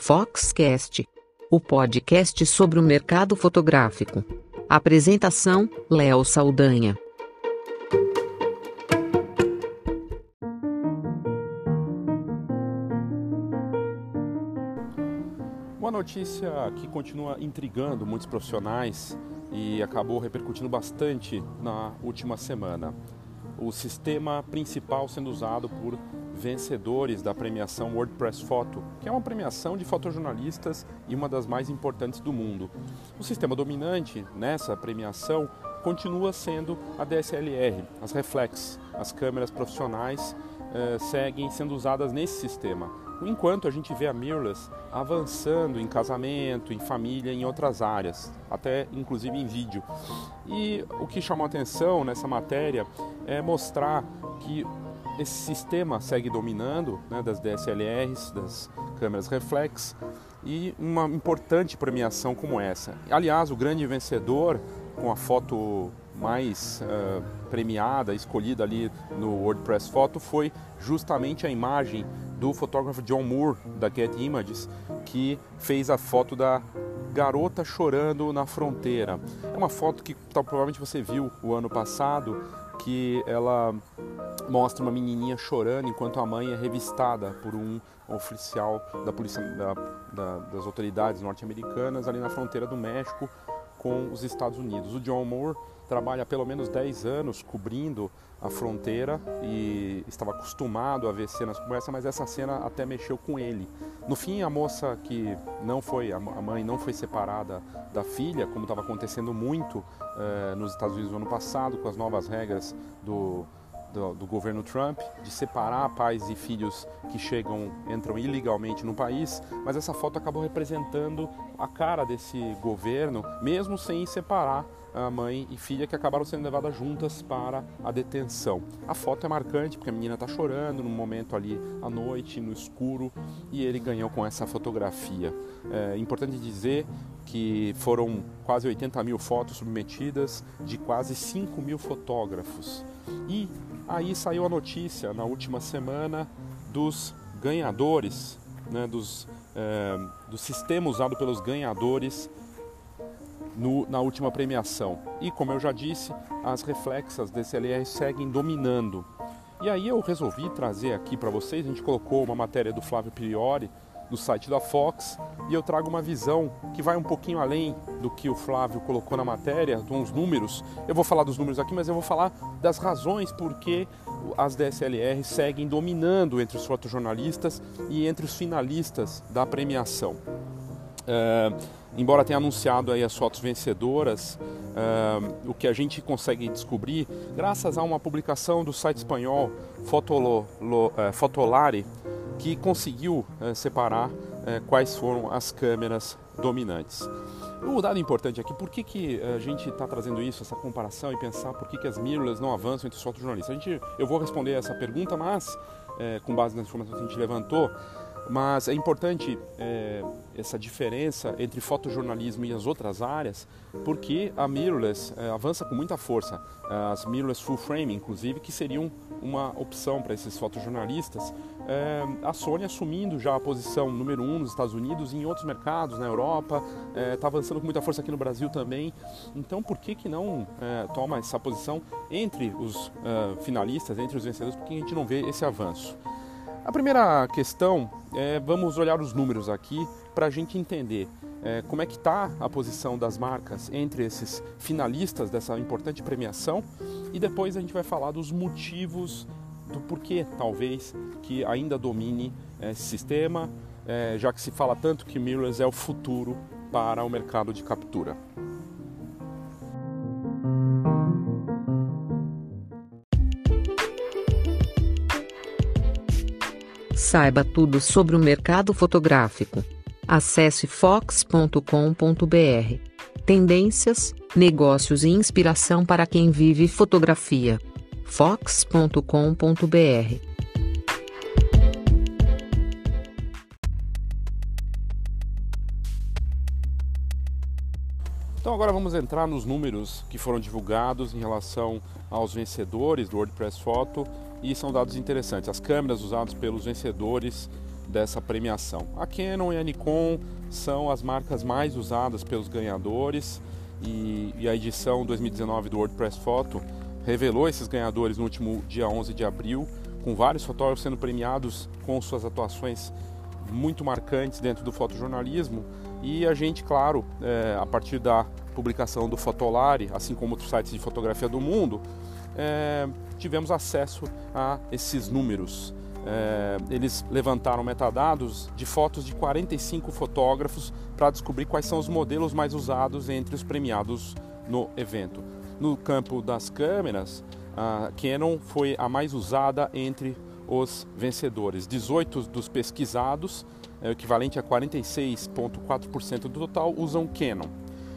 Foxcast, o podcast sobre o mercado fotográfico. Apresentação: Léo Saldanha. Uma notícia que continua intrigando muitos profissionais e acabou repercutindo bastante na última semana. O sistema principal sendo usado por vencedores da premiação WordPress Photo, que é uma premiação de fotojornalistas e uma das mais importantes do mundo. O sistema dominante nessa premiação continua sendo a DSLR, as reflex, as câmeras profissionais eh, seguem sendo usadas nesse sistema. Enquanto a gente vê a mirrorless avançando em casamento, em família, em outras áreas, até inclusive em vídeo. E o que chamou atenção nessa matéria é mostrar que esse sistema segue dominando né, das DSLRs, das câmeras reflex e uma importante premiação como essa. Aliás, o grande vencedor com a foto mais uh, premiada, escolhida ali no WordPress Photo foi justamente a imagem do fotógrafo John Moore da Getty Images, que fez a foto da garota chorando na fronteira. É uma foto que tá, provavelmente você viu o ano passado, que ela mostra uma menininha chorando enquanto a mãe é revistada por um oficial da polícia da, da, das autoridades norte-americanas ali na fronteira do México com os Estados Unidos. O John Moore trabalha há pelo menos 10 anos cobrindo a fronteira e estava acostumado a ver cenas como essa, mas essa cena até mexeu com ele. No fim, a moça que não foi, a mãe não foi separada da filha, como estava acontecendo muito eh, nos Estados Unidos no ano passado, com as novas regras do, do, do, governo Trump de separar pais e filhos que chegam, entram ilegalmente no país, mas essa foto acabou representando a cara desse governo, mesmo sem separar a mãe e filha que acabaram sendo levadas juntas para a detenção. A foto é marcante porque a menina está chorando num momento ali à noite, no escuro, e ele ganhou com essa fotografia. É importante dizer que foram quase 80 mil fotos submetidas de quase 5 mil fotógrafos. E aí saiu a notícia na última semana dos ganhadores, né, dos, do sistema usado pelos ganhadores no, na última premiação. E como eu já disse, as reflexas DCLR seguem dominando. E aí eu resolvi trazer aqui para vocês, a gente colocou uma matéria do Flávio Priori do site da Fox e eu trago uma visão que vai um pouquinho além do que o Flávio colocou na matéria, de uns números. Eu vou falar dos números aqui, mas eu vou falar das razões por que as DSLR seguem dominando entre os fotojornalistas e entre os finalistas da premiação. É, embora tenha anunciado aí as fotos vencedoras, uh, o que a gente consegue descobrir, graças a uma publicação do site espanhol Fotolo, lo, uh, Fotolari, que conseguiu uh, separar quais foram as câmeras dominantes. Um dado importante aqui, por que, que a gente está trazendo isso, essa comparação e pensar por que, que as mirrorless não avançam entre os fotojornalistas? A gente, eu vou responder essa pergunta, mas com base nas informações que a gente levantou, mas é importante é, essa diferença entre fotojornalismo e as outras áreas, porque a mirrorless é, avança com muita força. As mirrorless full frame, inclusive, que seriam uma opção para esses fotojornalistas. É, a Sony assumindo já a posição número um nos Estados Unidos e em outros mercados, na Europa, está é, avançando com muita força aqui no Brasil também. Então, por que, que não é, toma essa posição entre os é, finalistas, entre os vencedores? Por que a gente não vê esse avanço? A primeira questão é vamos olhar os números aqui para a gente entender é, como é que está a posição das marcas entre esses finalistas dessa importante premiação e depois a gente vai falar dos motivos do porquê talvez que ainda domine esse sistema, é, já que se fala tanto que mirrorless é o futuro para o mercado de captura. Saiba tudo sobre o mercado fotográfico. Acesse fox.com.br. Tendências, negócios e inspiração para quem vive fotografia. fox.com.br. Então agora vamos entrar nos números que foram divulgados em relação aos vencedores do WordPress Photo e são dados interessantes. As câmeras usadas pelos vencedores dessa premiação. A Canon e a Nikon são as marcas mais usadas pelos ganhadores e, e a edição 2019 do WordPress Photo revelou esses ganhadores no último dia 11 de abril, com vários fotógrafos sendo premiados com suas atuações muito marcantes dentro do fotojornalismo e a gente, claro, é, a partir da publicação do Fotolari, assim como outros sites de fotografia do mundo, é, tivemos acesso a esses números. É, eles levantaram metadados de fotos de 45 fotógrafos para descobrir quais são os modelos mais usados entre os premiados no evento. No campo das câmeras, a Canon foi a mais usada entre os vencedores. 18 dos pesquisados, é, equivalente a 46,4% do total, usam Canon.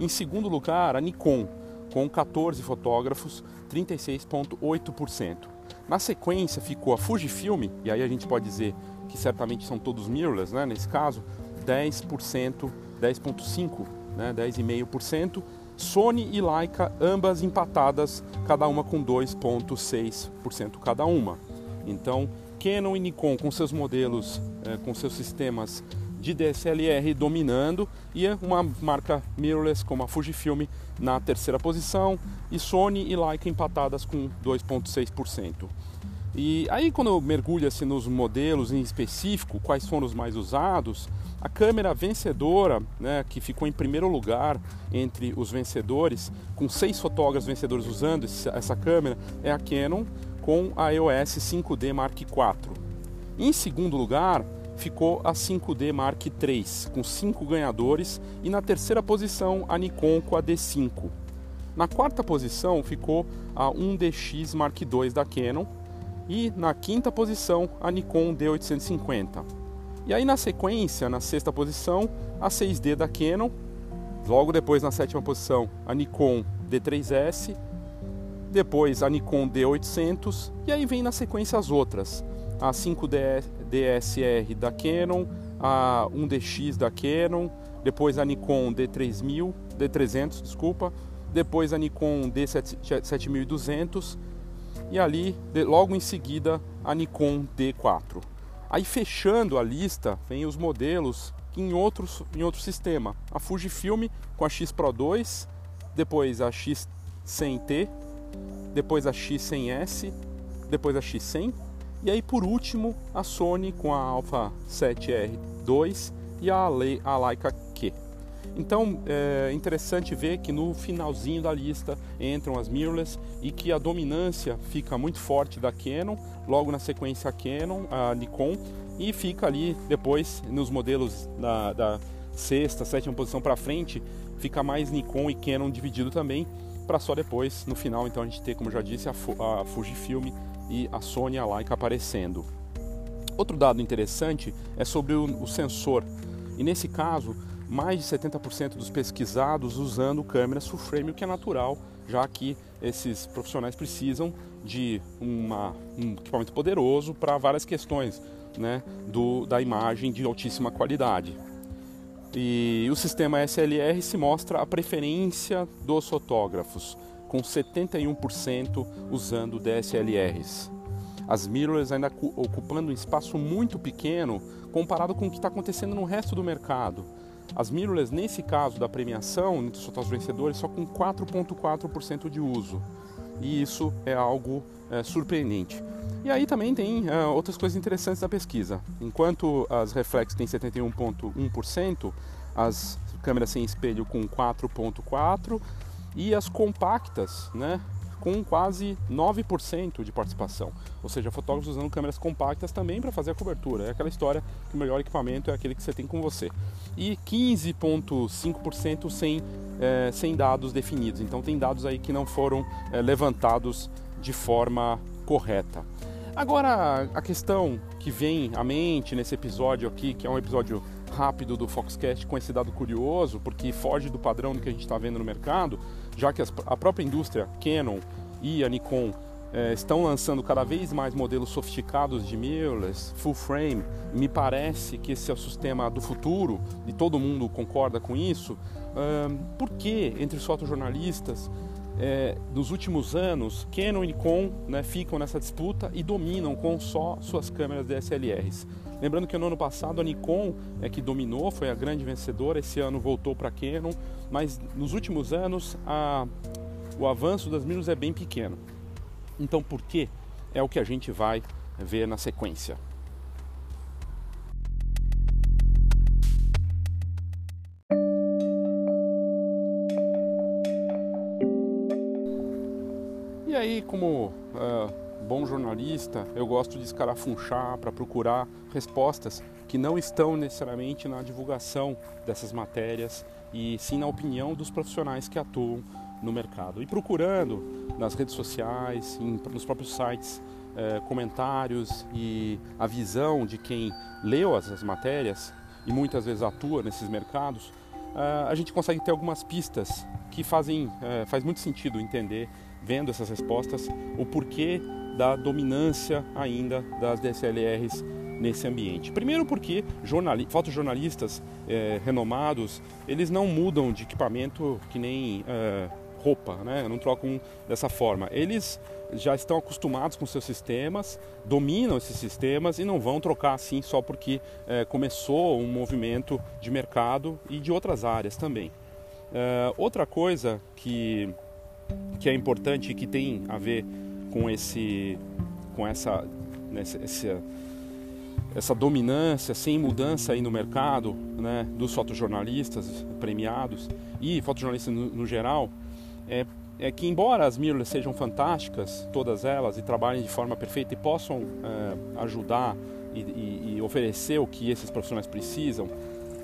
Em segundo lugar, a Nikon, com 14 fotógrafos, 36,8%. Na sequência ficou a Fujifilm, e aí a gente pode dizer que certamente são todos mirrorless, né, nesse caso, 10%, 10,5%, né, 10,5%. Sony e Leica, ambas empatadas, cada uma com 2,6% cada uma. Então, Canon e Nikon com seus modelos, é, com seus sistemas de DSLR dominando e uma marca mirrorless como a Fujifilm na terceira posição e Sony e Leica empatadas com 2,6%. E aí quando mergulha-se nos modelos em específico, quais foram os mais usados, a câmera vencedora, né, que ficou em primeiro lugar entre os vencedores, com seis fotógrafos vencedores usando essa câmera, é a Canon, com a EOS 5D Mark IV. Em segundo lugar, ficou a 5D Mark III, com cinco ganhadores, e na terceira posição a Nikon com a D5. Na quarta posição ficou a 1DX Mark II da Canon e na quinta posição a Nikon D850. E aí na sequência, na sexta posição, a 6D da Canon, logo depois na sétima posição a Nikon D3S depois a Nikon D800 e aí vem na sequência as outras, a 5DSR da Canon, a 1DX da Canon, depois a Nikon D3000, D300, desculpa, depois a Nikon D7200 e ali logo em seguida a Nikon D4. Aí fechando a lista vem os modelos em outros em outro sistema, a Fujifilm com a X Pro 2, depois a X100T depois a X100S, depois a X100 e aí por último a Sony com a Alpha 7R2 e a, Le a Leica. Então é interessante ver que no finalzinho da lista entram as mirrorless e que a dominância fica muito forte da Canon, logo na sequência a Canon, a Nikon e fica ali depois nos modelos da, da sexta, sétima posição para frente, fica mais Nikon e Canon dividido também para só depois, no final, então a gente ter, como já disse, a, a Fujifilm e a Sony a Leica aparecendo. Outro dado interessante é sobre o, o sensor. E nesse caso, mais de 70% dos pesquisados usando câmeras full frame, o que é natural, já que esses profissionais precisam de uma, um equipamento poderoso para várias questões né, do, da imagem de altíssima qualidade. E o sistema SLR se mostra a preferência dos fotógrafos, com 71% usando DSLRs. As mirrorless ainda ocupando um espaço muito pequeno comparado com o que está acontecendo no resto do mercado. As mirrorless, nesse caso da premiação, entre os vencedores, só com 4,4% de uso. E isso é algo é, surpreendente. E aí também tem uh, outras coisas interessantes da pesquisa. Enquanto as reflex têm 71,1%, as câmeras sem espelho com 4,4% e as compactas, né, com quase 9% de participação. Ou seja, fotógrafos usando câmeras compactas também para fazer a cobertura. É aquela história que o melhor equipamento é aquele que você tem com você. E 15,5% sem, é, sem dados definidos. Então tem dados aí que não foram é, levantados de forma correta. Agora, a questão que vem à mente nesse episódio aqui, que é um episódio rápido do Foxcast com esse dado curioso, porque foge do padrão do que a gente está vendo no mercado, já que a própria indústria Canon e a Nikon é, estão lançando cada vez mais modelos sofisticados de mirrorless, full frame. Me parece que esse é o sistema do futuro e todo mundo concorda com isso. por que entre os fotojornalistas é, nos últimos anos, Canon e Nikon né, ficam nessa disputa e dominam com só suas câmeras DSLRs. Lembrando que no ano passado a Nikon é que dominou, foi a grande vencedora, esse ano voltou para a Canon, mas nos últimos anos a, o avanço das mirrorless é bem pequeno. Então por que? É o que a gente vai ver na sequência. Como uh, bom jornalista, eu gosto de escarafunchar para procurar respostas que não estão necessariamente na divulgação dessas matérias e sim na opinião dos profissionais que atuam no mercado. E procurando nas redes sociais, em, nos próprios sites, eh, comentários e a visão de quem leu essas matérias e muitas vezes atua nesses mercados, eh, a gente consegue ter algumas pistas que fazem faz muito sentido entender vendo essas respostas o porquê da dominância ainda das DSLRs nesse ambiente. Primeiro porque jornali fotojornalistas é, renomados, eles não mudam de equipamento que nem é, roupa, né? não trocam dessa forma. Eles já estão acostumados com seus sistemas, dominam esses sistemas e não vão trocar assim só porque é, começou um movimento de mercado e de outras áreas também. outra coisa que, que é importante e que tem a ver com esse com essa, essa, essa dominância sem mudança aí no mercado né, dos fotojornalistas premiados e fotojornalistas no, no geral é, é, que embora as mirrorless sejam fantásticas todas elas e trabalhem de forma perfeita e possam é, ajudar e, e, e, oferecer o que esses profissionais precisam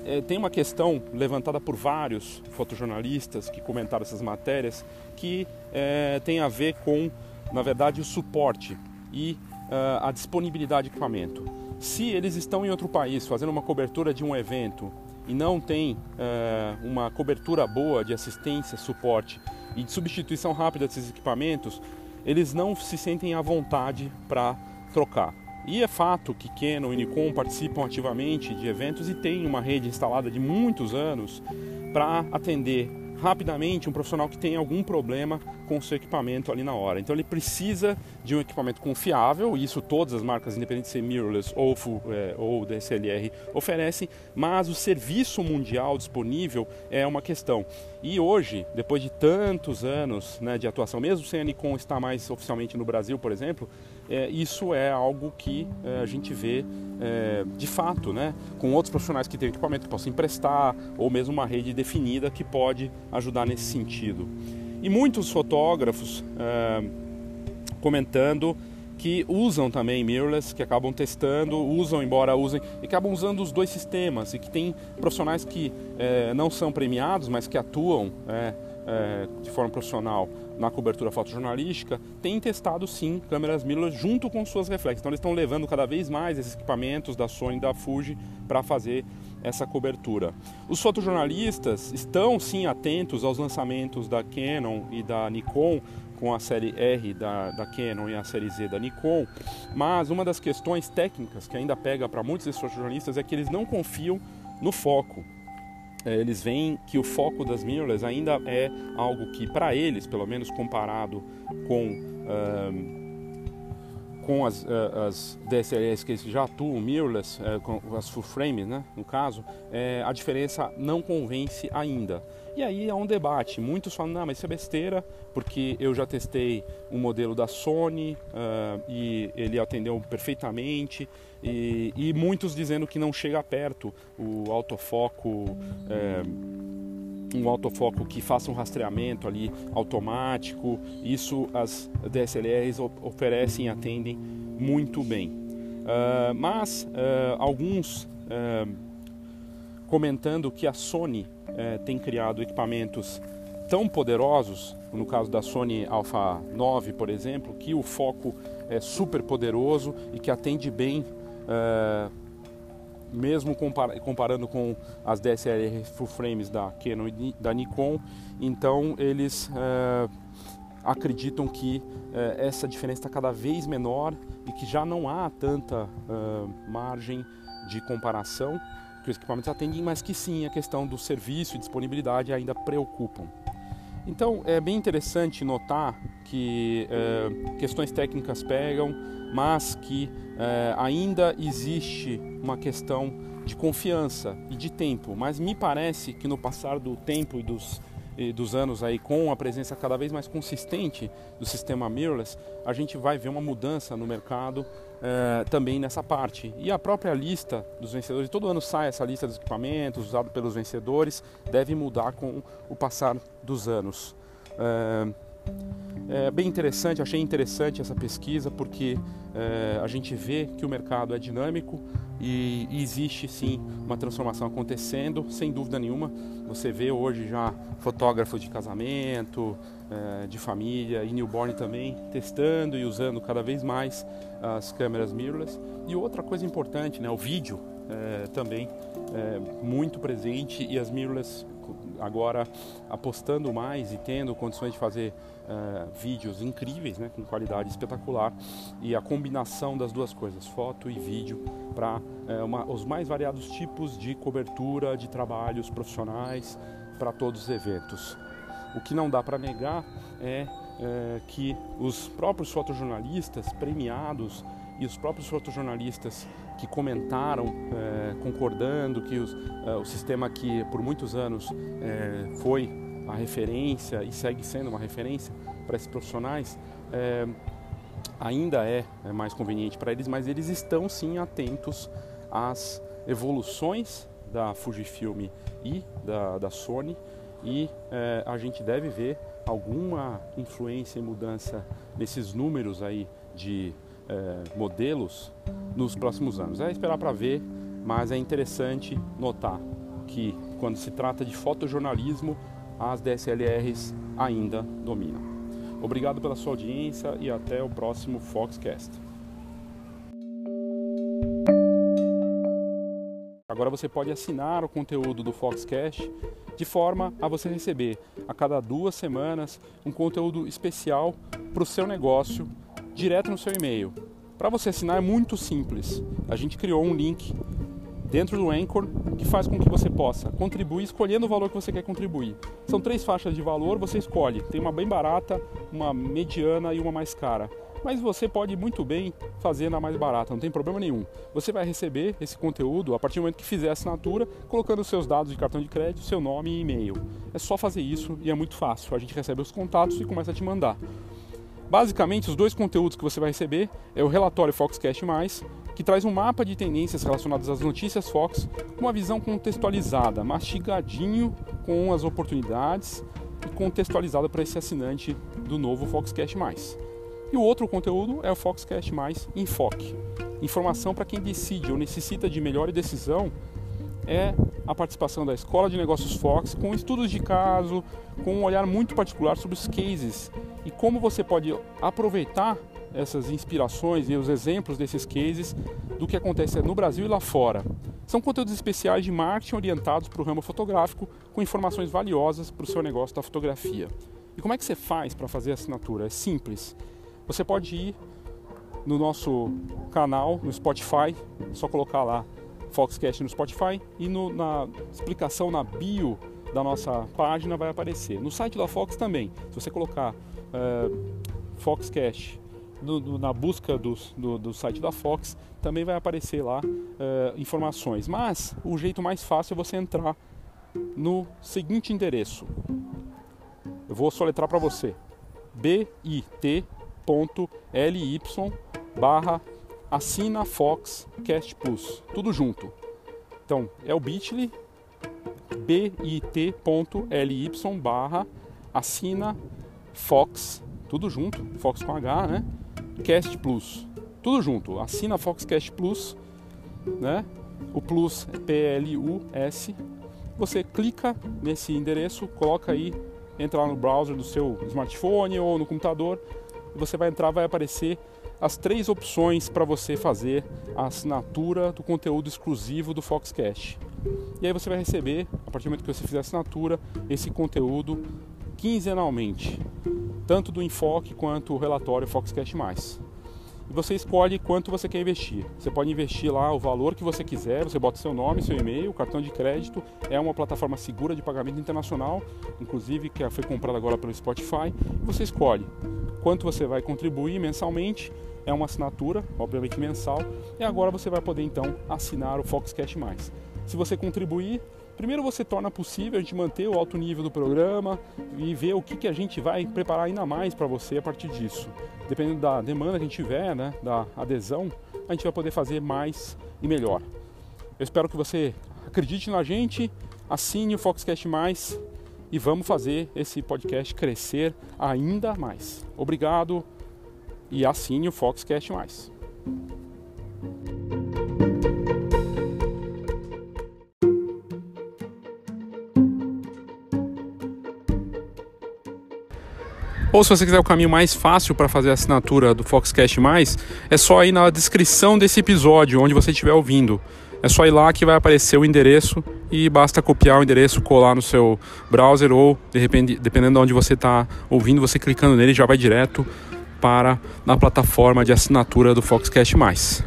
é, tem uma questão levantada por vários fotojornalistas que comentaram essas matérias que é, tem a ver com na verdade, o suporte e uh, a disponibilidade de equipamento. Se eles estão em outro país fazendo uma cobertura de um evento e não tem uh, uma cobertura boa de assistência, suporte e de substituição rápida desses equipamentos, eles não se sentem à vontade para trocar. E é fato que Canon e Nikon participam ativamente de eventos e têm uma rede instalada de muitos anos para atender rapidamente um profissional que tem algum problema com o seu equipamento ali na hora. Então ele precisa de um equipamento confiável, e isso todas as marcas, independente de ser mirrorless ou, é, ou DSLR, oferecem, mas o serviço mundial disponível é uma questão. E hoje, depois de tantos anos né, de atuação, mesmo sem a Nikon estar mais oficialmente no Brasil, por exemplo, é, isso é algo que é, a gente vê é, de fato, né, com outros profissionais que têm equipamento que possam emprestar, ou mesmo uma rede definida que pode ajudar nesse sentido. E muitos fotógrafos é, comentando que usam também mirrorless, que acabam testando, usam, embora usem, e acabam usando os dois sistemas, e que tem profissionais que é, não são premiados, mas que atuam é, é, de forma profissional na cobertura fotojornalística, têm testado sim câmeras mirrorless junto com suas reflexes. Então eles estão levando cada vez mais esses equipamentos da Sony e da Fuji para fazer essa cobertura. Os fotojornalistas estão sim atentos aos lançamentos da Canon e da Nikon com a série R da, da Canon e a série Z da Nikon, mas uma das questões técnicas que ainda pega para muitos desses fotojornalistas é que eles não confiam no foco. É, eles veem que o foco das mirrorless ainda é algo que, para eles, pelo menos comparado com, com as, uh, as DSLRs que já atuam mirrorless, uh, com as full frame, né, no caso, uh, a diferença não convence ainda. E aí há um debate. Muitos falam, não, mas isso é besteira, porque eu já testei um modelo da Sony uh, e ele atendeu perfeitamente. E, e, muitos dizendo que não chega perto o autofoco. É, um autofoco que faça um rastreamento ali automático. Isso as DSLRs oferecem e atendem muito bem. Uh, mas uh, alguns uh, comentando que a Sony é, tem criado equipamentos tão poderosos, no caso da Sony Alpha 9, por exemplo, que o foco é super poderoso e que atende bem, mesmo comparando com as DSLR full frames da Canon e da Nikon. Então eles é, acreditam que é, essa diferença está cada vez menor e que já não há tanta é, margem de comparação que os equipamentos atendem, mas que sim a questão do serviço e disponibilidade ainda preocupam. Então é bem interessante notar que questões técnicas pegam, mas que é, ainda existe uma questão de confiança e de tempo. Mas me parece que no passar do tempo e dos, e dos anos aí, com a presença cada vez mais consistente do sistema mirrorless, a gente vai ver uma mudança no mercado é, também nessa parte. E a própria lista dos vencedores, todo ano sai essa lista dos equipamentos usado pelos vencedores, deve mudar com o passar dos anos. É, é bem interessante, achei interessante essa pesquisa porque é, a gente vê que o mercado é dinâmico e, e, existe sim uma transformação acontecendo, sem dúvida nenhuma. Você vê hoje já fotógrafos de casamento, é, de família e newborn também testando e usando cada vez mais as câmeras mirrorless. E outra coisa importante, né, o vídeo é, também é muito presente e as mirrorless agora apostando mais e tendo condições de fazer uh, vídeos incríveis, né, com qualidade espetacular e a combinação das duas coisas, foto e vídeo, para os mais variados tipos de cobertura de trabalhos profissionais para todos os eventos. O que não dá para negar é que os próprios fotojornalistas premiados e os próprios fotojornalistas que comentaram, é, concordando que os, é, o sistema que por muitos anos é, foi a referência e segue sendo uma referência para esses profissionais, ainda é, é mais conveniente para eles, mas eles estão sim atentos às evoluções da Fujifilm e da, da Sony e a gente deve ver alguma influência e mudança nesses números aí de é, modelos nos próximos anos. É esperar para ver, mas é interessante notar que quando se trata de fotojornalismo, as DSLRs ainda dominam. Obrigado pela sua audiência e até o próximo Foxcast. Agora você pode assinar o conteúdo do Foxcast de forma a você receber a cada duas semanas um conteúdo especial para o seu negócio direto no seu e-mail. Para você assinar é muito simples. A gente criou um link dentro do Anchor que faz com que você possa contribuir escolhendo o valor que você quer contribuir. São três faixas de valor, você escolhe. Tem uma bem barata, uma mediana e uma mais cara. Mas você pode muito bem fazer na mais barata, não tem problema nenhum. Você vai receber esse conteúdo a partir do momento que fizer a assinatura, colocando seus dados de cartão de crédito, seu nome e e-mail. É só fazer isso e é muito fácil. A gente recebe os contatos e começa a te mandar. Basicamente, os dois conteúdos que você vai receber é o relatório Foxcast+, que traz um mapa de tendências relacionadas às notícias Fox, com uma visão contextualizada, mastigadinho com as oportunidades e contextualizada para esse assinante do novo Foxcast+. E o outro conteúdo é o Foxcast+, Enfoque. Informação para quem decide ou necessita de melhor decisão é a participação da Escola de Negócios Fox com estudos de caso, com um olhar muito particular sobre os cases e como você pode aproveitar essas inspirações e os exemplos desses cases do que acontece no Brasil e lá fora. São conteúdos especiais de marketing orientados para o ramo fotográfico com informações valiosas para o seu negócio da fotografia. E como é que você faz para fazer a assinatura? É simples. Você pode ir no nosso canal, no Spotify, é só colocar lá Foxcast no Spotify e no, na explicação na bio da nossa página vai aparecer. No site da Fox também, se você colocar uh, Foxcast no, no, na busca do, do, do, site da Fox, também vai aparecer lá uh, informações. Mas o jeito mais fácil é você entrar no seguinte endereço. Eu vou soletrar para você: bit.ly barra assina Fox Cast Plus, tudo junto. Então é o bit.ly bit.ly barra assina Fox, tudo junto, Fox com H, né? Cast Plus, tudo junto. Assina Fox Cast Plus, né? O Plus é P-L-U-S. Você clica nesse endereço, coloca aí, entra lá no browser do seu smartphone ou no computador, e você vai entrar, vai aparecer as três opções para você fazer a assinatura do conteúdo exclusivo do Foxcast. E aí você vai receber, a partir do momento que você fizer a assinatura, esse conteúdo quinzenalmente, tanto do enfoque quanto o relatório Foxcast+. e você escolhe quanto você quer investir. Você pode investir lá o valor que você quiser, você bota seu nome, seu e-mail, cartão de crédito. É uma plataforma segura de pagamento internacional, inclusive que foi comprada agora pelo Spotify. Você escolhe quanto você vai contribuir mensalmente. É uma assinatura, obviamente mensal, e agora você vai poder então assinar o Foxcast Mais. Se você contribuir, Primeiro você torna possível a gente manter o alto nível do programa e ver o que, que a gente vai preparar ainda mais para você a partir disso. Dependendo da demanda que a gente tiver, né, da adesão, a gente vai poder fazer mais e melhor. Eu espero que você acredite na gente, assine o Foxcast Mais e vamos fazer esse podcast crescer ainda mais. Obrigado e assine o Foxcast Mais. Ou se você quiser o caminho mais fácil para fazer a assinatura do Foxcast Mais, é só ir na descrição desse episódio, onde você estiver ouvindo. É só ir lá que vai aparecer o endereço e basta copiar o endereço, colar no seu browser ou, de repente, dependendo de onde você está ouvindo, você clicando nele já vai direto para a plataforma de assinatura do Foxcast Mais.